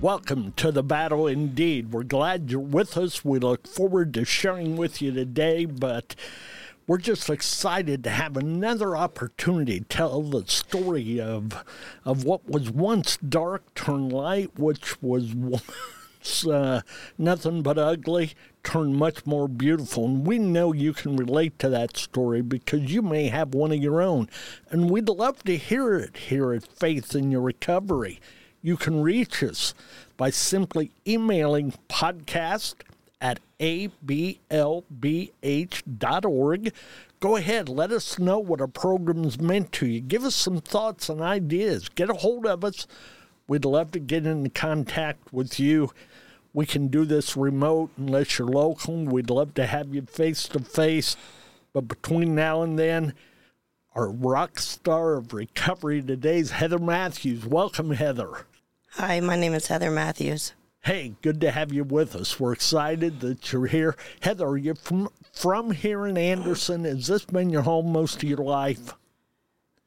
Welcome to the battle indeed. We're glad you're with us. We look forward to sharing with you today, but we're just excited to have another opportunity to tell the story of of what was once dark turned light, which was once uh, nothing but ugly turned much more beautiful. And we know you can relate to that story because you may have one of your own. And we'd love to hear it here at Faith in Your Recovery you can reach us by simply emailing podcast at ablbh.org. Go ahead, let us know what our program's meant to you. Give us some thoughts and ideas. Get a hold of us. We'd love to get in contact with you. We can do this remote unless you're local. We'd love to have you face to face. But between now and then, our rock star of recovery today is Heather Matthews. Welcome, Heather. Hi, my name is Heather Matthews. Hey, good to have you with us. We're excited that you're here. Heather, are you from from here in Anderson? Has this been your home most of your life?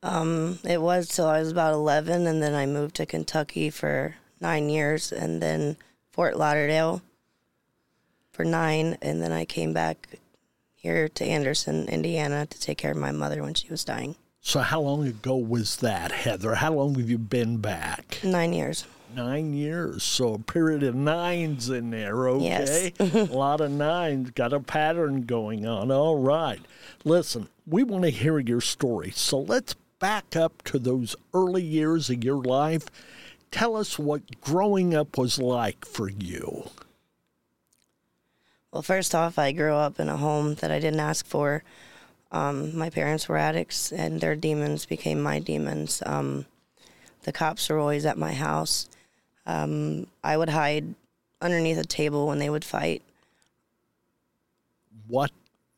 Um, it was till I was about eleven, and then I moved to Kentucky for nine years, and then Fort Lauderdale for nine, and then I came back here to Anderson, Indiana, to take care of my mother when she was dying. So, how long ago was that, Heather? How long have you been back? Nine years. Nine years. So, a period of nines in there, okay? Yes. a lot of nines. Got a pattern going on. All right. Listen, we want to hear your story. So, let's back up to those early years of your life. Tell us what growing up was like for you. Well, first off, I grew up in a home that I didn't ask for. Um, my parents were addicts, and their demons became my demons. Um, the cops were always at my house. Um, I would hide underneath a table when they would fight. What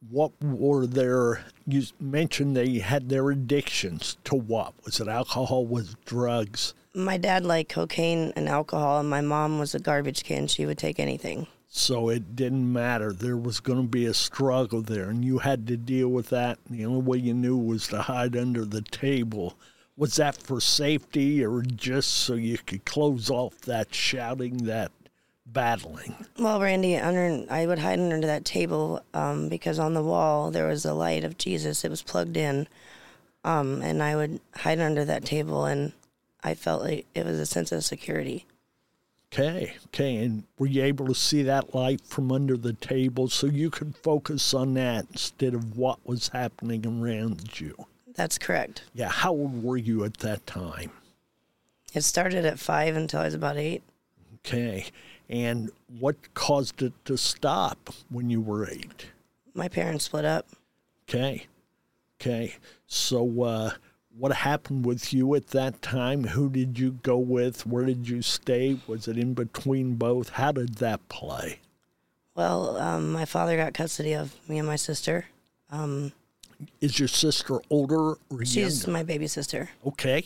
what were their? You mentioned they had their addictions to what? Was it alcohol? Was drugs? My dad liked cocaine and alcohol, and my mom was a garbage can. She would take anything. So it didn't matter. There was going to be a struggle there, and you had to deal with that. The only way you knew was to hide under the table. Was that for safety or just so you could close off that shouting, that battling? Well, Randy, under I would hide under that table um, because on the wall there was a light of Jesus. It was plugged in, um, and I would hide under that table, and I felt like it was a sense of security. Okay, okay. And were you able to see that light from under the table so you could focus on that instead of what was happening around you? That's correct. Yeah. How old were you at that time? It started at five until I was about eight. Okay. And what caused it to stop when you were eight? My parents split up. Okay. Okay. So, uh, what happened with you at that time? Who did you go with? Where did you stay? Was it in between both? How did that play? Well, um, my father got custody of me and my sister. Um, Is your sister older or she's younger? my baby sister. okay.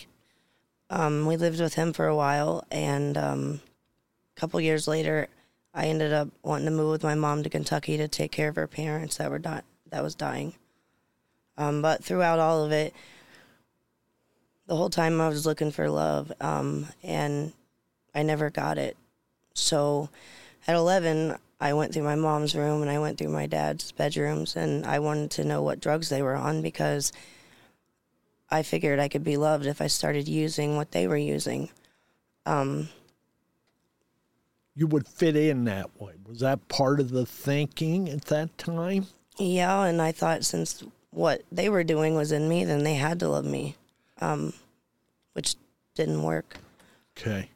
Um, we lived with him for a while, and um, a couple years later, I ended up wanting to move with my mom to Kentucky to take care of her parents that were di- that was dying. Um, but throughout all of it, the whole time I was looking for love, um, and I never got it. So, at 11, I went through my mom's room and I went through my dad's bedrooms, and I wanted to know what drugs they were on because I figured I could be loved if I started using what they were using. Um, You would fit in that way. Was that part of the thinking at that time? yeah, and I thought since what they were doing was in me, then they had to love me, um, which didn't work. Okay.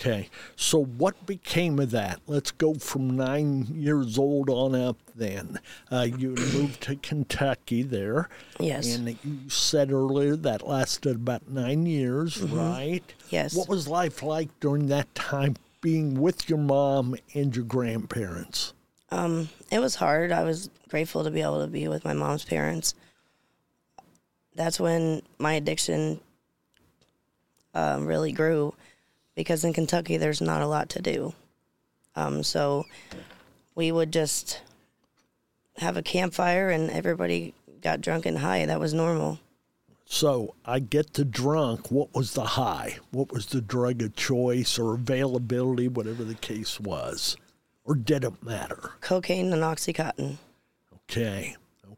Okay. So what became of that? Let's go from nine years old on up then. Uh, you moved to Kentucky there. Yes. And you said earlier that lasted about nine years, right? Yes. What was life like during that time being with your mom and your grandparents? Um, it was hard. I was grateful to be able to be with my mom's parents. That's when my addiction um, really grew because in Kentucky there's not a lot to do. Um, so we would just have a campfire and everybody got drunk and high. That was normal. So I get to drunk. What was the high? What was the drug of choice or availability, whatever the case was? Or did it matter? Cocaine and Oxycontin. Okay.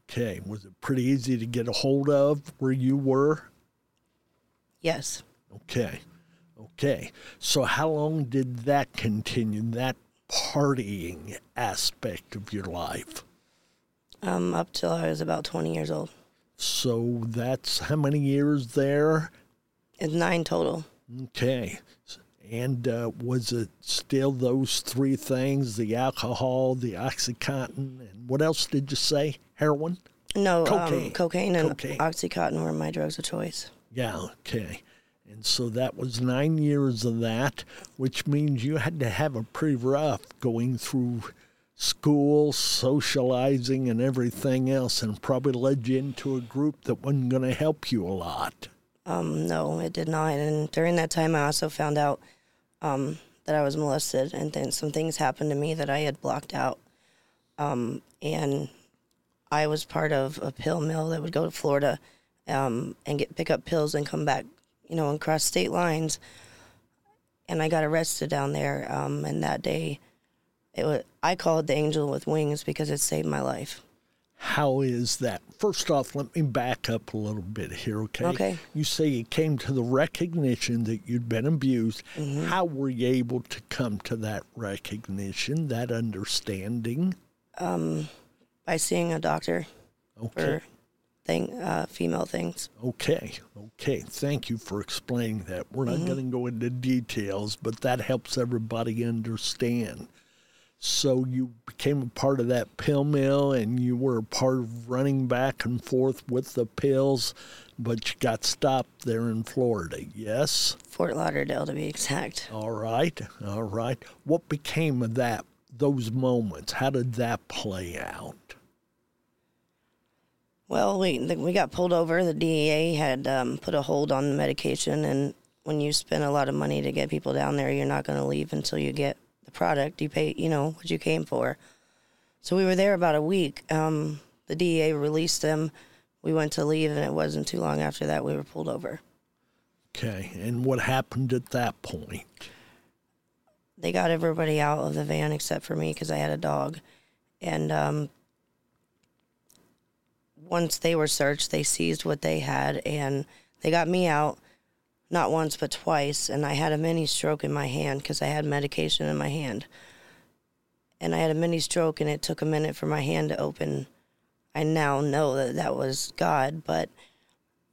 Okay. Was it pretty easy to get a hold of where you were? Yes. Okay. Okay. So how long did that continue, that partying aspect of your life? Um, up till I was about 20 years old. So that's how many years there? It's nine total. Okay. And uh, was it still those three things the alcohol, the Oxycontin, and what else did you say? Heroin? No, Cocaine. Um, cocaine and Cocaine. Oxycontin were my drugs of choice. Yeah, okay. And so that was nine years of that, which means you had to have a pretty rough going through school, socializing, and everything else, and probably led you into a group that wasn't going to help you a lot. Um, no, it did not. And during that time, I also found out um, that I was molested, and then some things happened to me that I had blocked out. Um, and I was part of a pill mill that would go to Florida um, and get pick up pills and come back, you know, and cross state lines. And I got arrested down there. Um, and that day, it was I call it the angel with wings because it saved my life. How is that? First off, let me back up a little bit here, okay? Okay. You say you came to the recognition that you'd been abused. How were you able to come to that recognition, that understanding? Um, By seeing a doctor Okay. thing, uh, female things. Okay, okay. Thank you for explaining that. We're not going to go into details, but that helps everybody understand. So you became a part of that pill mill and you were a part of running back and forth with the pills, but you got stopped there in Florida, yes? Fort Lauderdale to be exact. All right, all right. What became of that, those moments? How did that play out? Well, we we got pulled over. The DEA had um, put a hold on the medication, and when you spend a lot of money to get people down there, you're not going to leave until you get the product. You pay, you know, what you came for. So we were there about a week. Um, the DEA released them. We went to leave, and it wasn't too long after that we were pulled over. Okay, and what happened at that point? they got everybody out of the van except for me because I had a dog. And um, once they were searched, they seized what they had and they got me out not once but twice. And I had a mini stroke in my hand because I had medication in my hand. And I had a mini stroke and it took a minute for my hand to open. I now know that that was God, but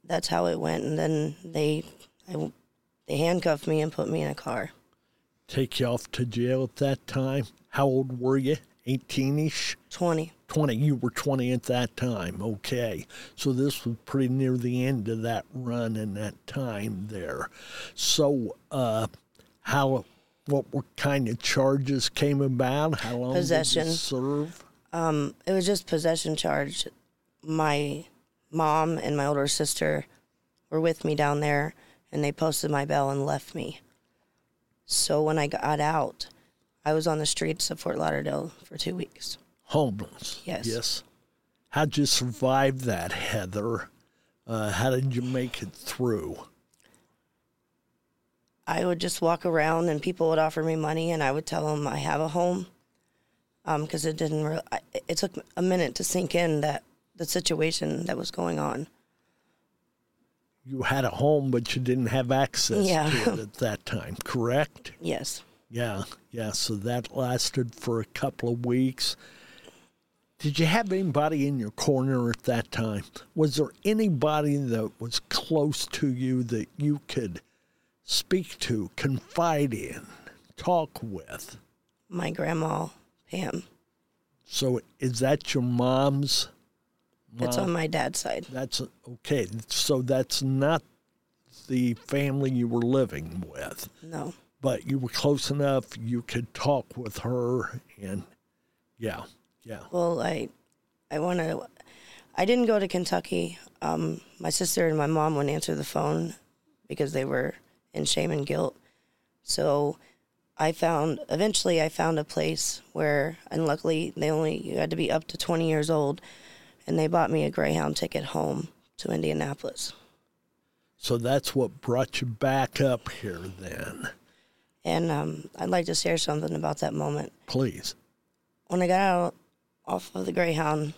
that's how it went. And then they, I, they handcuffed me and put me in a car. Take you off to jail at that time? How old were you? 18 ish? 20. 20. You were 20 at that time. Okay. So this was pretty near the end of that run and that time there. So, uh, how, what were kind of charges came about? How long Possession. did you serve? Um, it was just possession charge. My mom and my older sister were with me down there, and they posted my bail and left me. So when I got out, I was on the streets of Fort Lauderdale for two weeks. Homeless. Yes. Yes. How'd you survive that, Heather? Uh, how did you make it through? I would just walk around, and people would offer me money, and I would tell them I have a home, because it didn't. Re- I, it took a minute to sink in that the situation that was going on. You had a home, but you didn't have access Yeah. to it at that time, correct? Yes. Yeah, yeah. So that lasted for a couple of weeks. Did you have anybody in your corner at that time? Was there anybody that was close to you that you could speak to, confide in, talk with? My grandma, Pam. So is that your mom's? It's on my dad's side. That's okay. So that's not the family you were living with. No. But you were close enough you could talk with her and yeah, yeah. Well, I, I want to. I didn't go to Kentucky. Um, my sister and my mom wouldn't answer the phone because they were in shame and guilt. So, I found eventually I found a place where, and luckily they only you had to be up to 20 years old, and they bought me a Greyhound ticket home to Indianapolis. So that's what brought you back up here then. And um, I'd like to share something about that moment. Please. When I got out off of the Greyhound,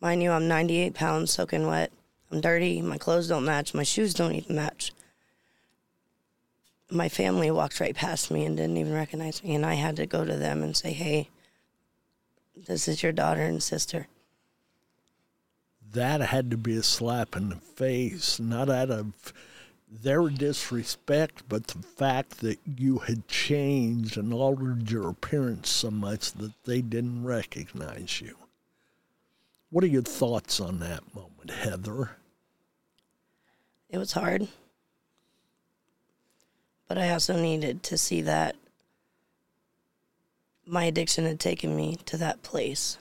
mind you, I'm 98 pounds, soaking wet. I'm dirty. My clothes don't match. My shoes don't even match. My family walked right past me and didn't even recognize me. And I had to go to them and say, hey, this is your daughter and sister. That had to be a slap in the face, not out of their disrespect, but the fact that you had changed and altered your appearance so much that they didn't recognize you. What are your thoughts on that moment, Heather? It was hard. But I also needed to see that my addiction had taken me to that place.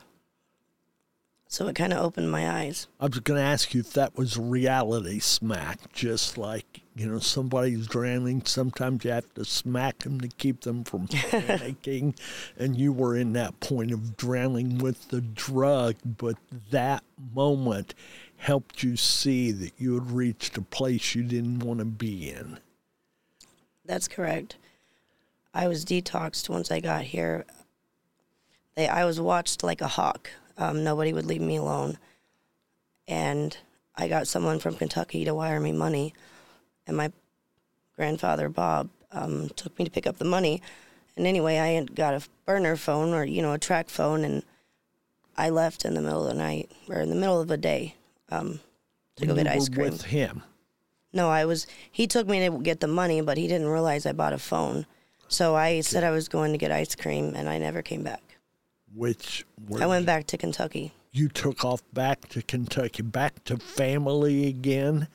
So it kind of opened my eyes. I was going to ask you if that was reality smack, just like, you know, somebody's drowning. Sometimes you have to smack them to keep them from panicking. and you were in that point of drowning with the drug, but that moment helped you see that you had reached a place you didn't want to be in. That's correct. I was detoxed once I got here. They, I was watched like a hawk. Um, nobody would leave me alone. And I got someone from Kentucky to wire me money. And my grandfather, Bob, um, took me to pick up the money. And anyway, I had got a burner phone or, you know, a TracFone. And I left in the middle of the night or in the middle of the day um, to go get ice cream. with him. No, I was. He took me to get the money, but he didn't realize I bought a phone. So I said I was going to get ice cream, and I never came back. Which were I went back to Kentucky. you took off back to Kentucky, back to family again?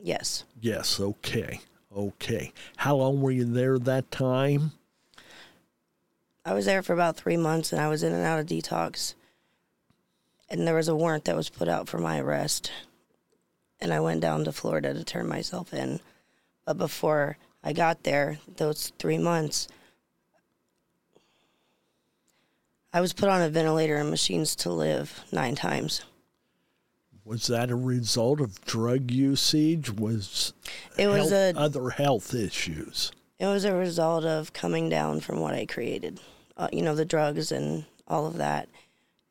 Yes, Yes, okay. Okay. How long were you there that time? I was there for about three months, and I was in and out of detox. And there was a warrant that was put out for my arrest, and I went down to Florida to turn myself in. But before I got there, those three months, I was put on a ventilator and machines to live nine times. Was that a result of drug usage? Was It was health- a other health issues? It was a result of coming down from what I created, uh, you know, the drugs and all of that.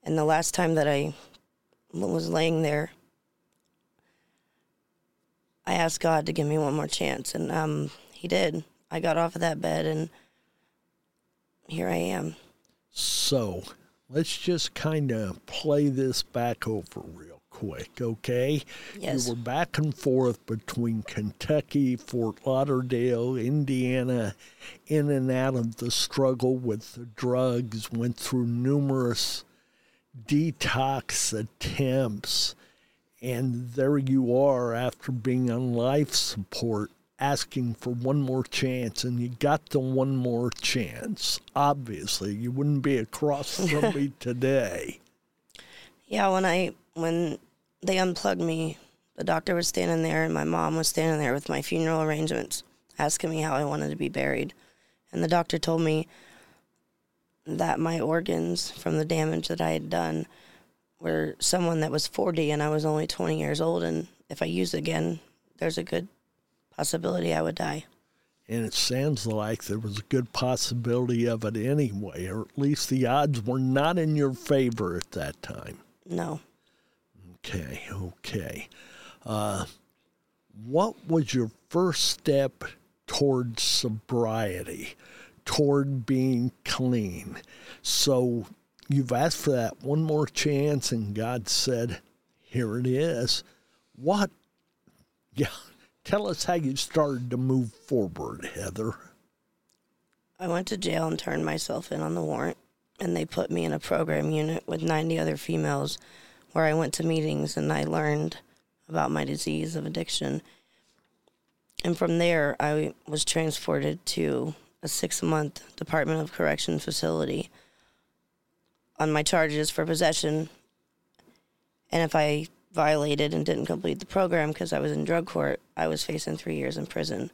And the last time that I was laying there, I asked God to give me one more chance, and um, He did. I got off of that bed, and here I am. So let's just kind of play this back over real quick, okay? Yes. You were back and forth between Kentucky, Fort Lauderdale, Indiana, in and out of the struggle with the drugs, went through numerous detox attempts, and there you are after being on life support asking for one more chance and you got the one more chance obviously you wouldn't be across from me today Yeah, when I when they unplugged me, the doctor was standing there and my mom was standing there with my funeral arrangements, asking me how I wanted to be buried. And the doctor told me that my organs from the damage that I had done were someone that was 40 and I was only 20 years old and if I use again, there's a good possibility I would die. and it sounds like there was a good possibility of it anyway or at least the odds were not in your favor at that time No. Okay, okay. Uh, what was your first step toward sobriety, toward being clean? So you've asked for that one more chance, and God said, Here it is. What? Yeah, tell us how you started to move forward, Heather. I went to jail and turned myself in on the warrant, and they put me in a program unit with 90 other females where I went to meetings and I learned about my disease of addiction. and from there, I was transported to a six month Department of Correction facility on my charges for possession. And if I violated and didn't complete the program because I was in drug court, I was facing three years in prison.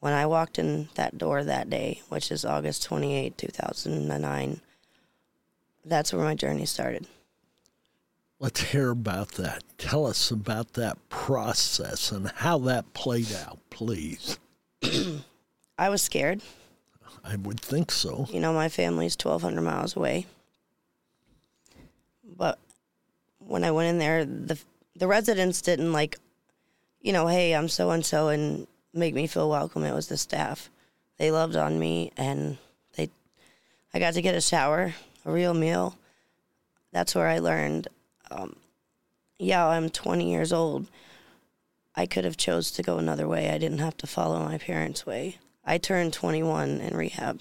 When I walked in that door that day, which is August 28, 2009, that's where my journey started. Let's hear about that. Tell us about that process and how that played out, please. I was scared. I would think so. You know, my family's 1,200 miles away. But when I went in there, the the residents didn't like, you know, hey, I'm so and so, and make me feel welcome. It was the staff. They loved on me, and they, I got to get a shower, a real meal. That's where I learned. Um, yeah, I'm 20 years old. I could have chose to go another way. I didn't have to follow my parents' way. I turned 21 in rehab.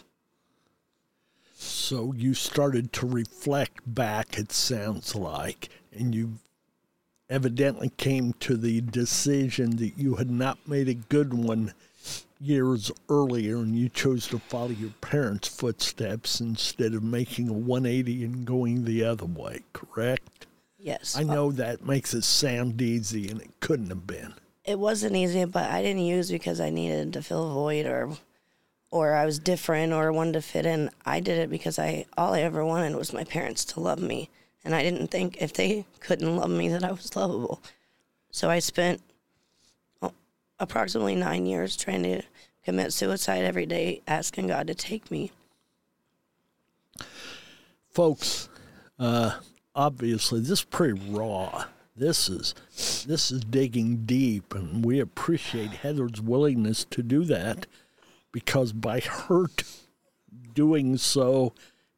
So you started to reflect back, it sounds like, and you evidently came to the decision that you had not made a good one years earlier and you chose to follow your parents' footsteps instead of making a 180 and going the other way, correct? Yes. I know that makes it sound easy and it couldn't have been. it wasn't easy, but I didn't use because I needed to fill a void or or I was different or wanted to fit in. I did it because I all I ever wanted was my parents to love me. And I didn't think if they couldn't love me that I was lovable. So I spent oh, approximately 9 years trying to commit suicide every day asking God to take me. folks uh, obviously this is pretty raw this is this is digging deep and we appreciate heather's willingness to do that because by her doing so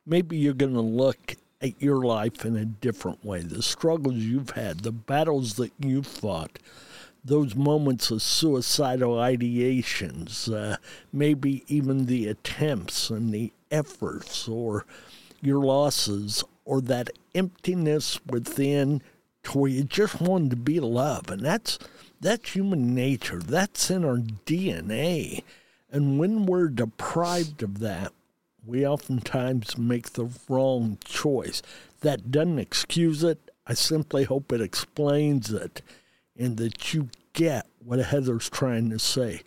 maybe you're going to look at your life in a different way the struggles you've had the battles that you've fought those moments of suicidal ideations, uh, maybe even the attempts and the efforts or your losses or that emptiness within to where you just wanted to be loved. And that's that's human nature. That's in our DNA. And when we're deprived of that, we oftentimes make the wrong choice. That doesn't excuse it. I simply hope it explains it and that you get what Heather's trying to say.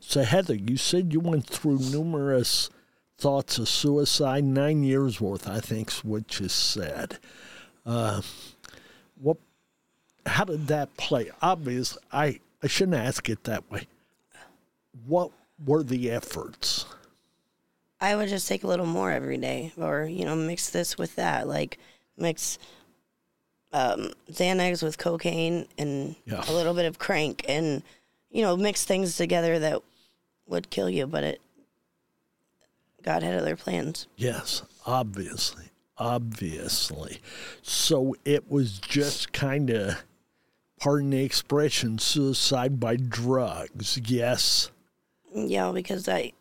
So, Heather, you said you went through numerous thoughts of suicide, nine years worth, I think's what you said. Uh, what? How did that play? Obviously, I I shouldn't ask it that way. What were the efforts? I would just take a little more every day, or you know, mix this with that, like mix um, Xanax with cocaine and Yeah. a little bit of crank, and you know, mix things together that would kill you. But it, God had other plans. Yes, obviously, obviously. So it was just kind of, pardon the expression, suicide by drugs. Yes. Yeah, because I,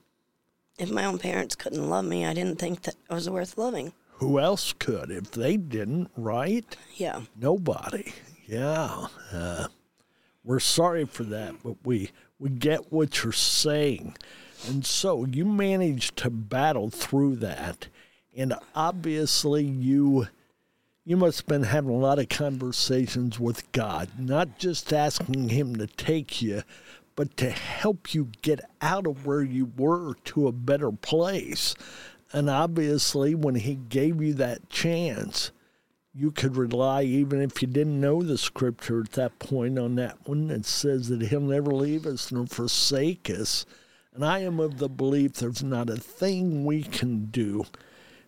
if my own parents couldn't love me, I didn't think that I was worth loving. Who else could if they didn't, right? Yeah, Nobody. Yeah. Uh, we're sorry for that, but we we get what you're saying. And so you managed to battle through that. And obviously you you must have been having a lot of conversations with God, not just asking him to take you, but to help you get out of where you were to a better place. And obviously when he gave you that chance, you could rely, even if you didn't know the scripture at that point, on that one that says that He'll never leave us nor forsake us. And I am of the belief there's not a thing we can do,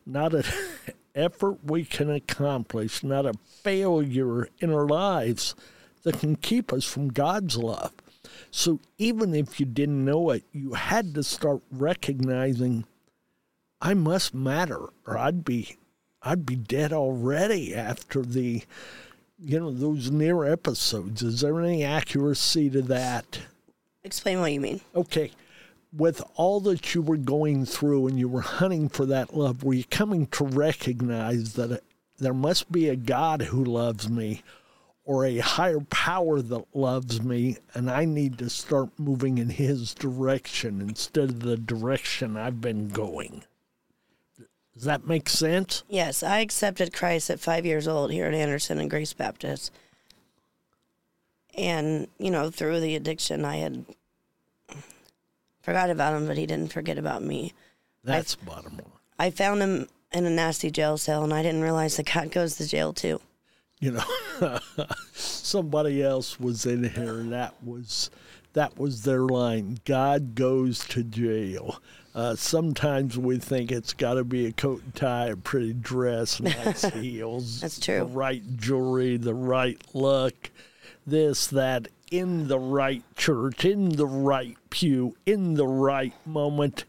not an effort we can accomplish, not a failure in our lives that can keep us from God's love. So even if you didn't know it, you had to start recognizing I must matter, or I'd be I'd be dead already after the you know those near episodes. Is there any accuracy to that? explain what you mean. Okay. With all that you were going through and you were hunting for that love, were you coming to recognize that it, there must be a God who loves me? Or a higher power that loves me, and I need to start moving in His direction instead of the direction I've been going. Does that make sense? Yes, I accepted Christ at five years old here at Anderson and Grace Baptist. And, you know, through the addiction, I had forgot about him, but he didn't forget about me. That's bottom line. I found him in a nasty jail cell, and I didn't realize that God goes to jail too. You know somebody else was in here and that was that was their line god goes to jail uh, sometimes we think it's got to be a coat and tie a pretty dress nice heels That's true. the right jewelry the right look this that in the right church in the right pew in the right moment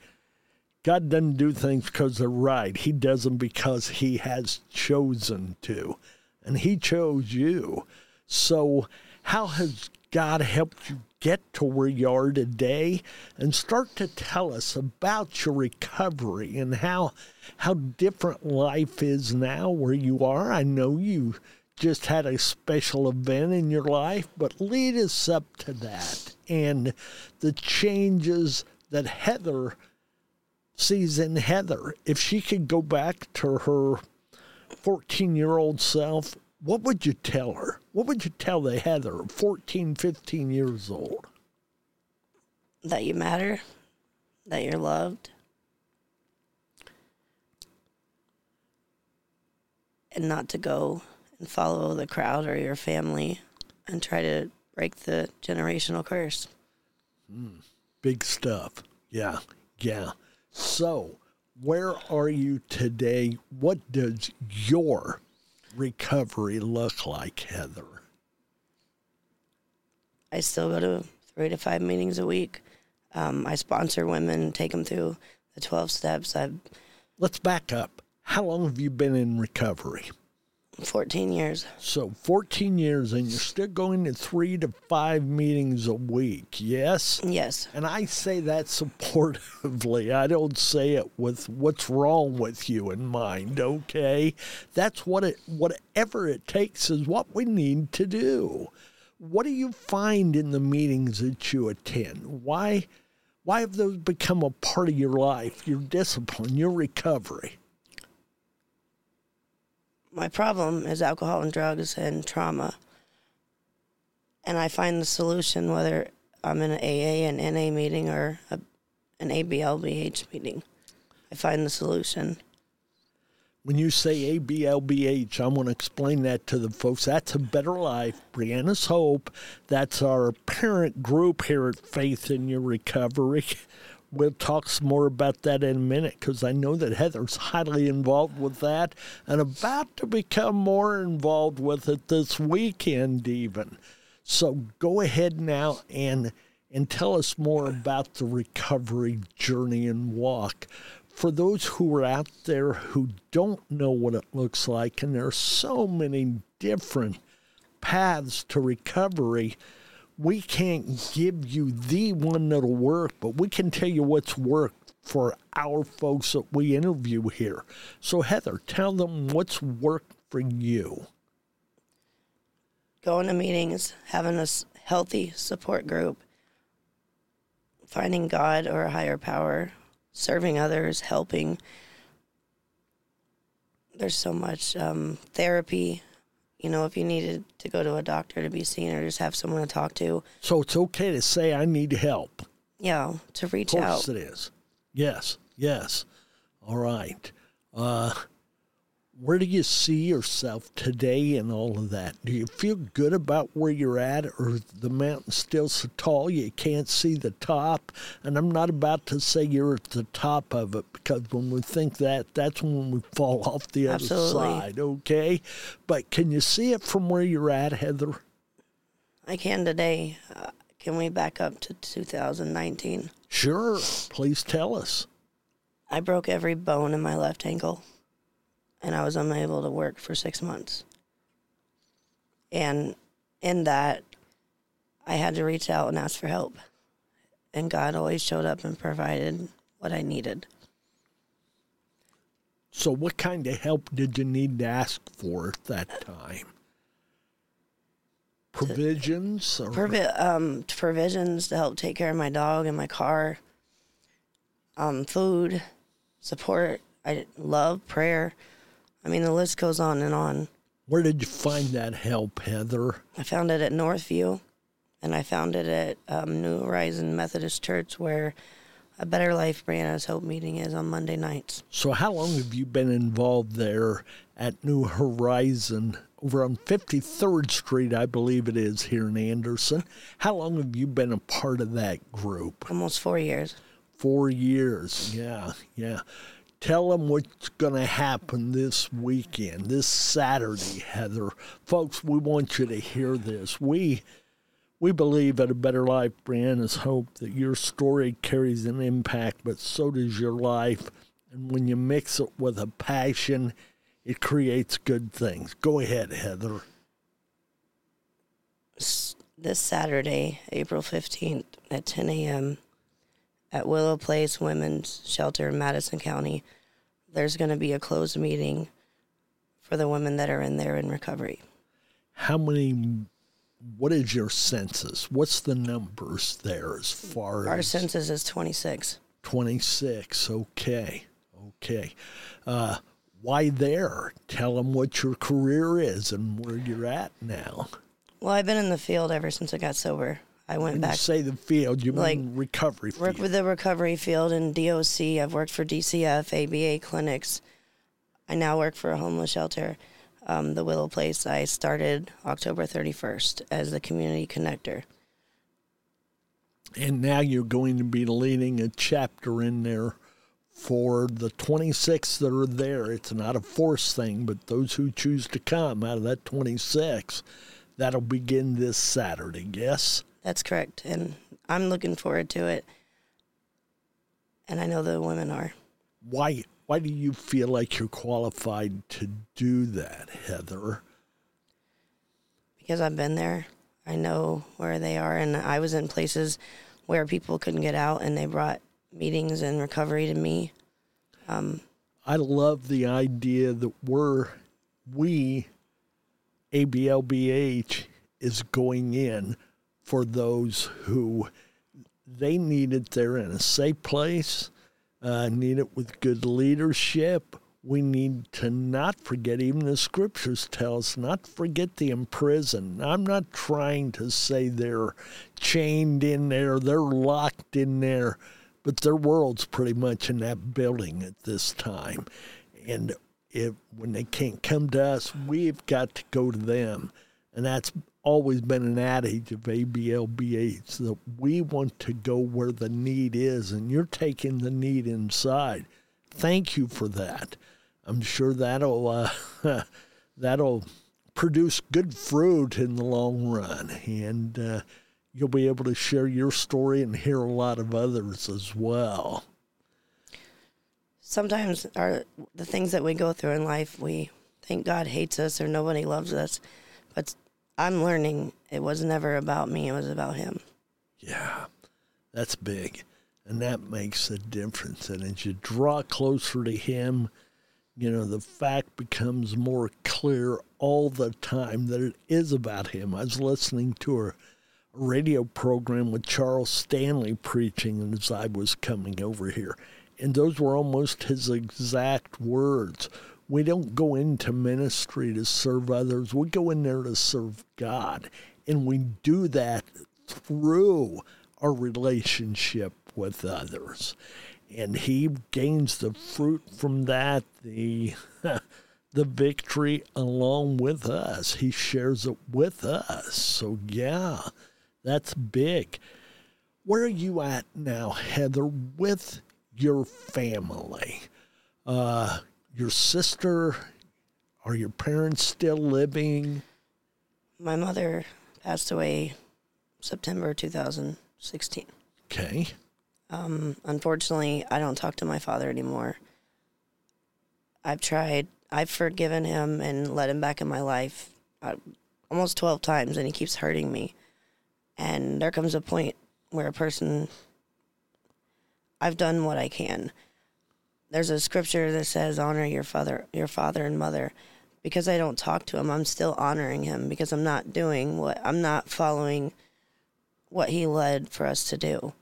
God doesn't do things because they're right. He does them because He has chosen to. And He chose you. So, how has God helped you get to where you are today? And start to tell us about your recovery and how, how different life is now where you are. I know you just had a special event in your life, but lead us up to that and the changes that Heather sees in Heather. If she could go back to her 14 year old self, what would you tell her? What would you tell the Heather, 14, 15 years old? That you matter, that you're loved, and not to go and follow the crowd or your family and try to break the generational curse. Hmm, big stuff. Yeah, yeah. So, where are you today? What does your recovery look like, Heather? I still go to three to five meetings a week. Um, I sponsor women, take them through the 12 steps. I've Let's back up. How long have you been in recovery? 14 years. So 14 years, and you're still going to three to five meetings a week, yes? Yes. And I say that supportively. I don't say it with what's wrong with you in mind, okay? That's what it whatever it takes is what we need to do. What do you find in the meetings that you attend? Why why have those become a part of your life, your discipline, your recovery? My problem is alcohol and drugs and trauma. And I find the solution whether I'm in an AA and NA meeting or a, an ABLBH meeting. I find the solution. When you say ABLBH, I want to explain that to the folks. That's a better life. Brianna's Hope. That's our parent group here at Faith in Your Recovery. We'll talk some more about that in a minute because I know that Heather's highly involved with that and about to become more involved with it this weekend, even. So go ahead now and and tell us more about the recovery journey and walk for those who are out there who don't know what it looks like, and there are so many different paths to recovery, we can't give you the one that'll work, but we can tell you what's worked for our folks that we interview here. So, Heather, tell them what's worked for you. Going to meetings, having a healthy support group, finding God or a higher power, serving others, helping. There's so much um, therapy. You know, if you needed to go to a doctor to be seen or just have someone to talk to, So, it's okay to say, I need help. yeah, to reach Of out. course it is. Yes, yes. All right. Uh, where do you see yourself today and all of that? Do you feel good about where you're at, or the mountain still so tall you can't see the top? And I'm not about to say you're at the top of it because when we think that, that's when we fall off the other Absolutely. side, okay? But can you see it from where you're at, Heather? I can today. Uh, can we back up to 2019? Sure. Please tell us. I broke every bone in my left ankle, and I was unable to work for six months. And in that, I had to reach out and ask for help. And God always showed up and provided what I needed. So, what kind of help did you need to ask for at that time? Provisions? Or, Provi- um, provisions to help take care of my dog and my car. Um, food, support. I love prayer. I mean, the list goes on and on. where did you find that help, Heather? I found it at Northview, and I found it at um, New Horizon Methodist Church, where a Better Life Brianna's Hope meeting is on Monday nights. So, how long have you been involved there at New Horizon over on 53rd Street, I believe it is, here in Anderson? How long have you been a part of that group? Almost four years. Four years. Yeah, yeah. Tell them what's going to happen this weekend, this Saturday, Heather. Folks, we want you to hear this. We we believe at a better life, Brianna's hope that your story carries an impact, but so does your life. And when you mix it with a passion, it creates good things. Go ahead, Heather. This Saturday, April 15th at 10 a.m. at Willow Place Women's Shelter in Madison County, there's going to be a closed meeting for the women that are in there in recovery. How many? What is your census? What's the numbers there as far Our as our census is 26. 26? Okay, okay. Uh, why there? Tell them what your career is and where you're at now. Well, I've been in the field ever since I got sober. I went When you back say the field, you like, mean recovery work with the recovery field in DOC. I've worked for DCF, ABA clinics. I now work for a homeless shelter, um, the Willow Place. I started October 31st as the community connector. and now you're going to be leading a chapter in there for the 26 that are there. It's not a force thing, but those who choose to come out of that 26, that'll begin this Saturday, yes? That's correct. And I'm looking forward to it. And I know the women are. Why why do you feel like you're qualified to do that, Heather? because I've been there. I know where they are, and I was in places where people couldn't get out, and they brought meetings and recovery to me. Um, I love the idea that we're we ABLBH is going in for those who they need it there in a safe place, uh, need it with good leadership. We need to not forget, even the scriptures tell us, not forget the imprisoned. I'm not trying to say they're chained in there, they're locked in there, but their world's pretty much in that building at this time. And if when they can't come to us, we've got to go to them. And that's always been an adage of ABLBH that we want to go where the need is, and you're taking the need inside. Thank you for that. I'm sure that'll uh, that'll produce good fruit in the long run, and uh, you'll be able to share your story and hear a lot of others as well. Sometimes our the things that we go through in life, we think God hates us or nobody loves us, but I'm learning it was never about me; it was about Him. Yeah, that's big. And that makes a difference. And as you draw closer to Him, you know, the fact becomes more clear all the time that it is about Him. I was listening to a radio program with Charles Stanley preaching as I was coming over here. And those were almost his exact words. We don't go into ministry to serve others, we go in there to serve God. And we do that through our relationship with others. And he gains the fruit from that, the the victory along with us. He shares it with us. So yeah, that's big. Where are you at now, Heather, with your family? Uh, your sister, are your parents still living? My mother passed away September 2016. Okay. Um, unfortunately, I don't talk to my father anymore. I've tried. I've forgiven him and let him back in my life uh, almost 12 times, and he keeps hurting me. And there comes a point where a person, I've done what I can. There's a scripture that says, "Honor your father, your father and mother," because I don't talk to him, I'm still honoring him because I'm not doing what I'm not following what he led for us to do.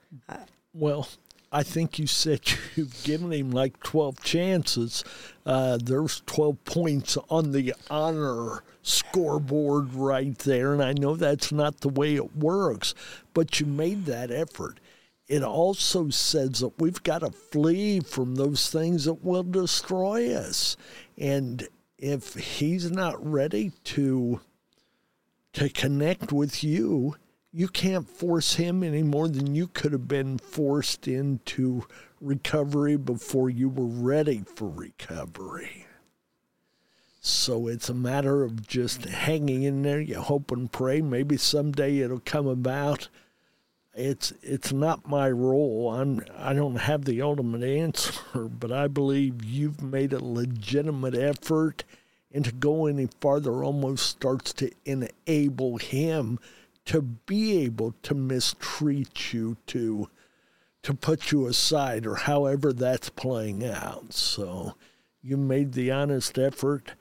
Well, I think you said you've given him like 12 chances. Uh, there's 12 points on the honor scoreboard right there. And I know that's not the way it works, but you made that effort. It also says that we've got to flee from those things that will destroy us. And if he's not ready to to connect with you, you can't force him any more than you could have been forced into recovery before you were ready for recovery. So it's a matter of just hanging in there. You hope and pray. Maybe someday it'll come about. It's it's not my role. I'm I don't have the ultimate answer, but I believe you've made a legitimate effort, and to go any farther almost starts to enable him to be able to mistreat you, to to put you aside, or however that's playing out. So you made the honest effort.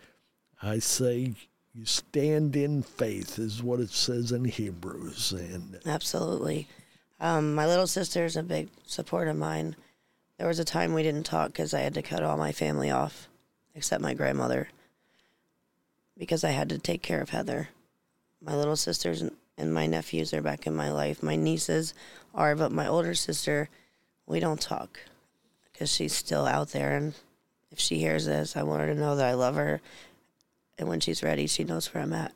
I say you stand in faith is what it says in Hebrews, and Absolutely. Um, my little sister's a big support of mine. There was a time we didn't talk because I had to cut all my family off, except my grandmother, because I had to take care of Heather. My little sisters and- and my nephews are back in my life. My nieces are, but my older sister, we don't talk because she's still out there. And if she hears this, I want her to know that I love her. And when she's ready, she knows where I'm at.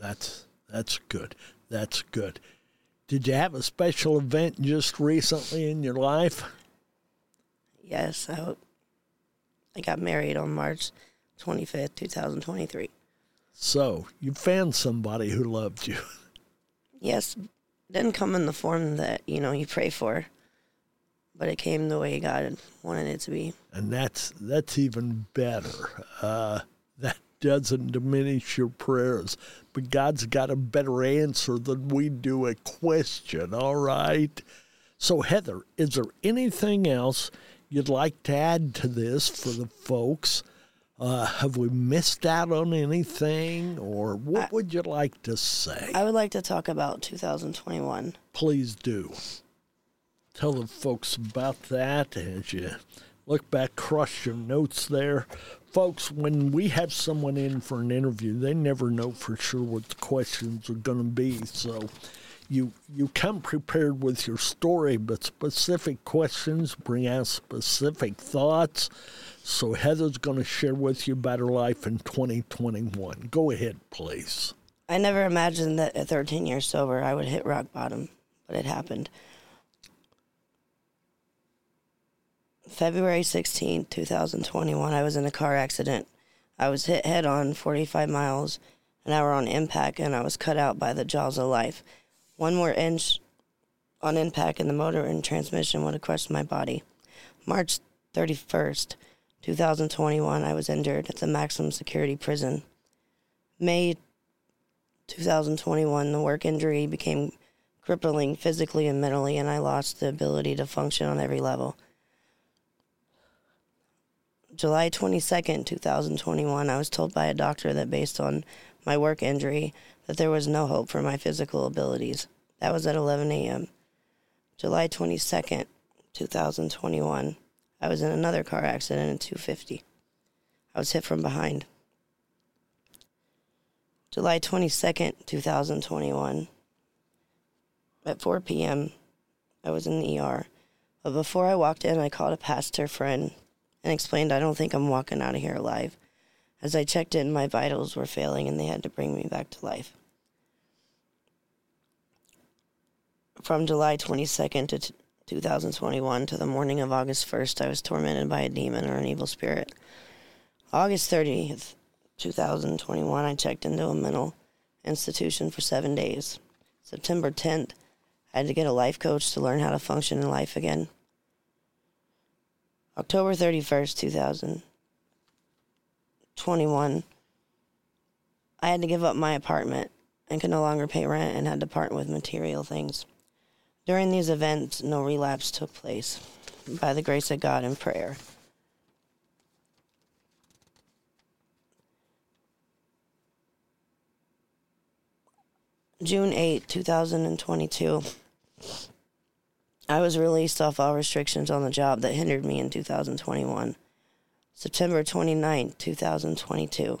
that's that's good. That's good. Did you have a special event just recently in your life? Yes, I, I got married on March 25th, 2023. So you found somebody who loved you. Yes, didn't come in the form that, you know, you pray for, but it came the way God wanted it to be. and that's that's even better. Uh, that doesn't diminish your prayers, but God's got a better answer than we do a question. All right. So Heather, is there anything else you'd like to add to this for the folks? Uh, have we missed out on anything, or what would you like to say? I would like to talk about 2021. please do. Tell the folks about that as you look back, crush your notes there. Folks, when we have someone in for an interview, they never know for sure what the questions are going to be. So you you come prepared with your story, but specific questions bring out specific thoughts. So Heather's going to share with you about her life in 2021. Go ahead, please. I never imagined that at 13 years sober, I would hit rock bottom, but it happened. February 16, 2021, I was in a car accident. I was hit head on 45 miles an hour on impact, and I was cut out by the jaws of life. One more inch on impact, and the motor and transmission would have crushed my body. March 31st, 2021, I was injured at the maximum security prison. May 2021, the work injury became crippling physically and mentally, and I lost the ability to function on every level. July 22nd, 2021, I was told by a doctor that based on my work injury that there was no hope for my physical abilities. That was at 11 a.m. July 22nd, 2021, I was in another car accident in 250. I was hit from behind. July 22nd, 2021. At 4 p.m., I was in the ER. But before I walked in, I called a pastor friend and explained I don't think I'm walking out of here alive. As I checked in, my vitals were failing and they had to bring me back to life. From July 22nd to t- 2021 to the morning of August 1st, I was tormented by a demon or an evil spirit. August 30th, 2021, I checked into a mental institution for seven days. September 10th, I had to get a life coach to learn how to function in life again. October 31st, 2021, I had to give up my apartment and could no longer pay rent and had to part with material things. During these events, no relapse took place by the grace of God and prayer. June 8, 2022. I was released off all restrictions on the job that hindered me in 2021. September 29, 2022,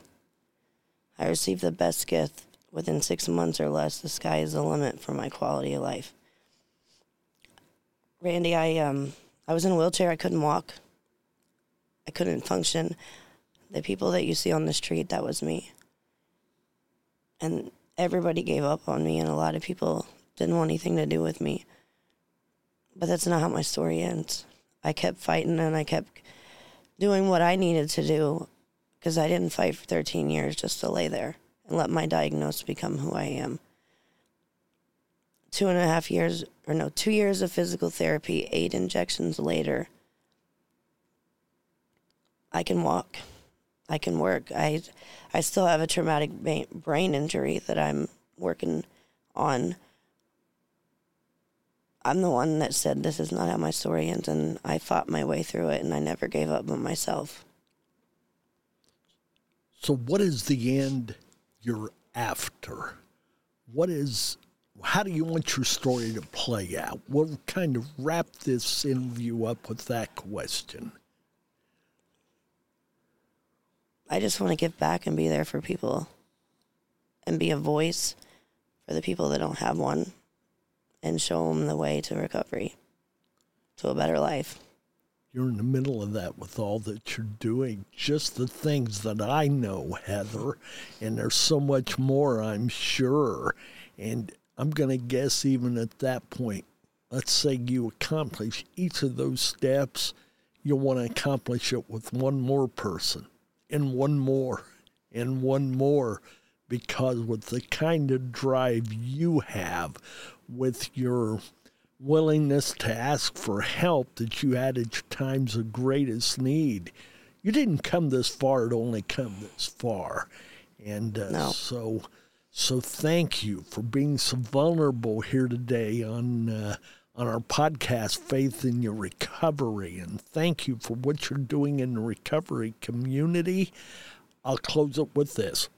I received the best gift within six months or less. The sky is the limit for my quality of life. Randy, I um, I was in a wheelchair. I couldn't walk. I couldn't function. The people that you see on the street, that was me. And everybody gave up on me, and a lot of people didn't want anything to do with me. But that's not how my story ends. I kept fighting and I kept doing what I needed to do because I didn't fight for 13 years just to lay there and let my diagnosis become who I am. Two and a half years, or no, two years of physical therapy, eight injections later, I can walk. I can work. I, I still have a traumatic brain injury that I'm working on. I'm the one that said this is not how my story ends, and I fought my way through it, and I never gave up on myself. So, what is the end you're after? What is, how do you want your story to play out? We'll kind of wrap this interview up with that question. I just want to give back and be there for people and be a voice for the people that don't have one and show them the way to recovery, to a better life. You're in the middle of that with all that you're doing, just the things that I know, Heather, and there's so much more, I'm sure. And I'm going to guess, even at that point, let's say you accomplish each of those steps, you'll want to accomplish it with one more person and one more and one more because with the kind of drive you have with your willingness to ask for help that you had at your times of greatest need. You didn't come this far to only come this far. And uh, No. so so thank you for being so vulnerable here today on uh, on our podcast faith in your recovery. And thank you for what you're doing in the recovery community. I'll close it with this.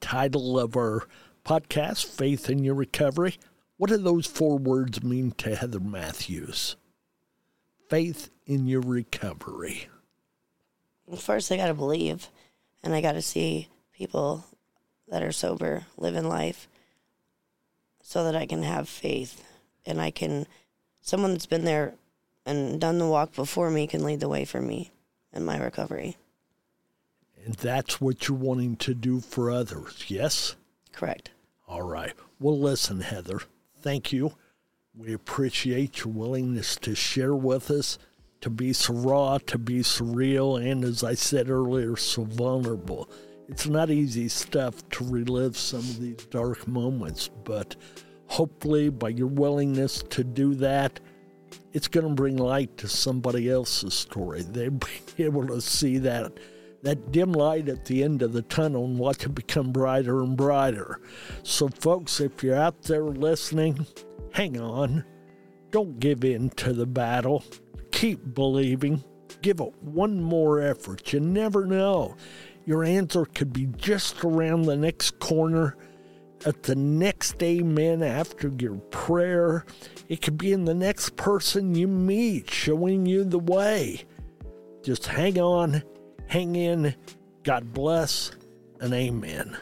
Title of our podcast faith in your recovery what do those four words mean to heather matthews faith in your recovery First, I got to believe, and I got to see people that are sober living life so that I can have faith and I can, someone that's been there and done the walk before me can lead the way for me in my recovery. and that's what you're wanting to do for others yes Correct. All right. Well, listen, Heather, thank you. We appreciate your willingness to share with us, to be so raw, to be so real, and as I said earlier, so vulnerable. It's not easy stuff to relive some of these dark moments, but hopefully, by your willingness to do that, it's going to bring light to somebody else's story. They'll be able to see that that dim light at the end of the tunnel and watch it become brighter and brighter. So, folks, if you're out there listening, hang on. Don't give in to the battle. Keep believing. Give it one more effort. You never know. Your answer could be just around the next corner at the next amen after your prayer. It could be in the next person you meet showing you the way. Just hang on, hang in. God bless, and amen.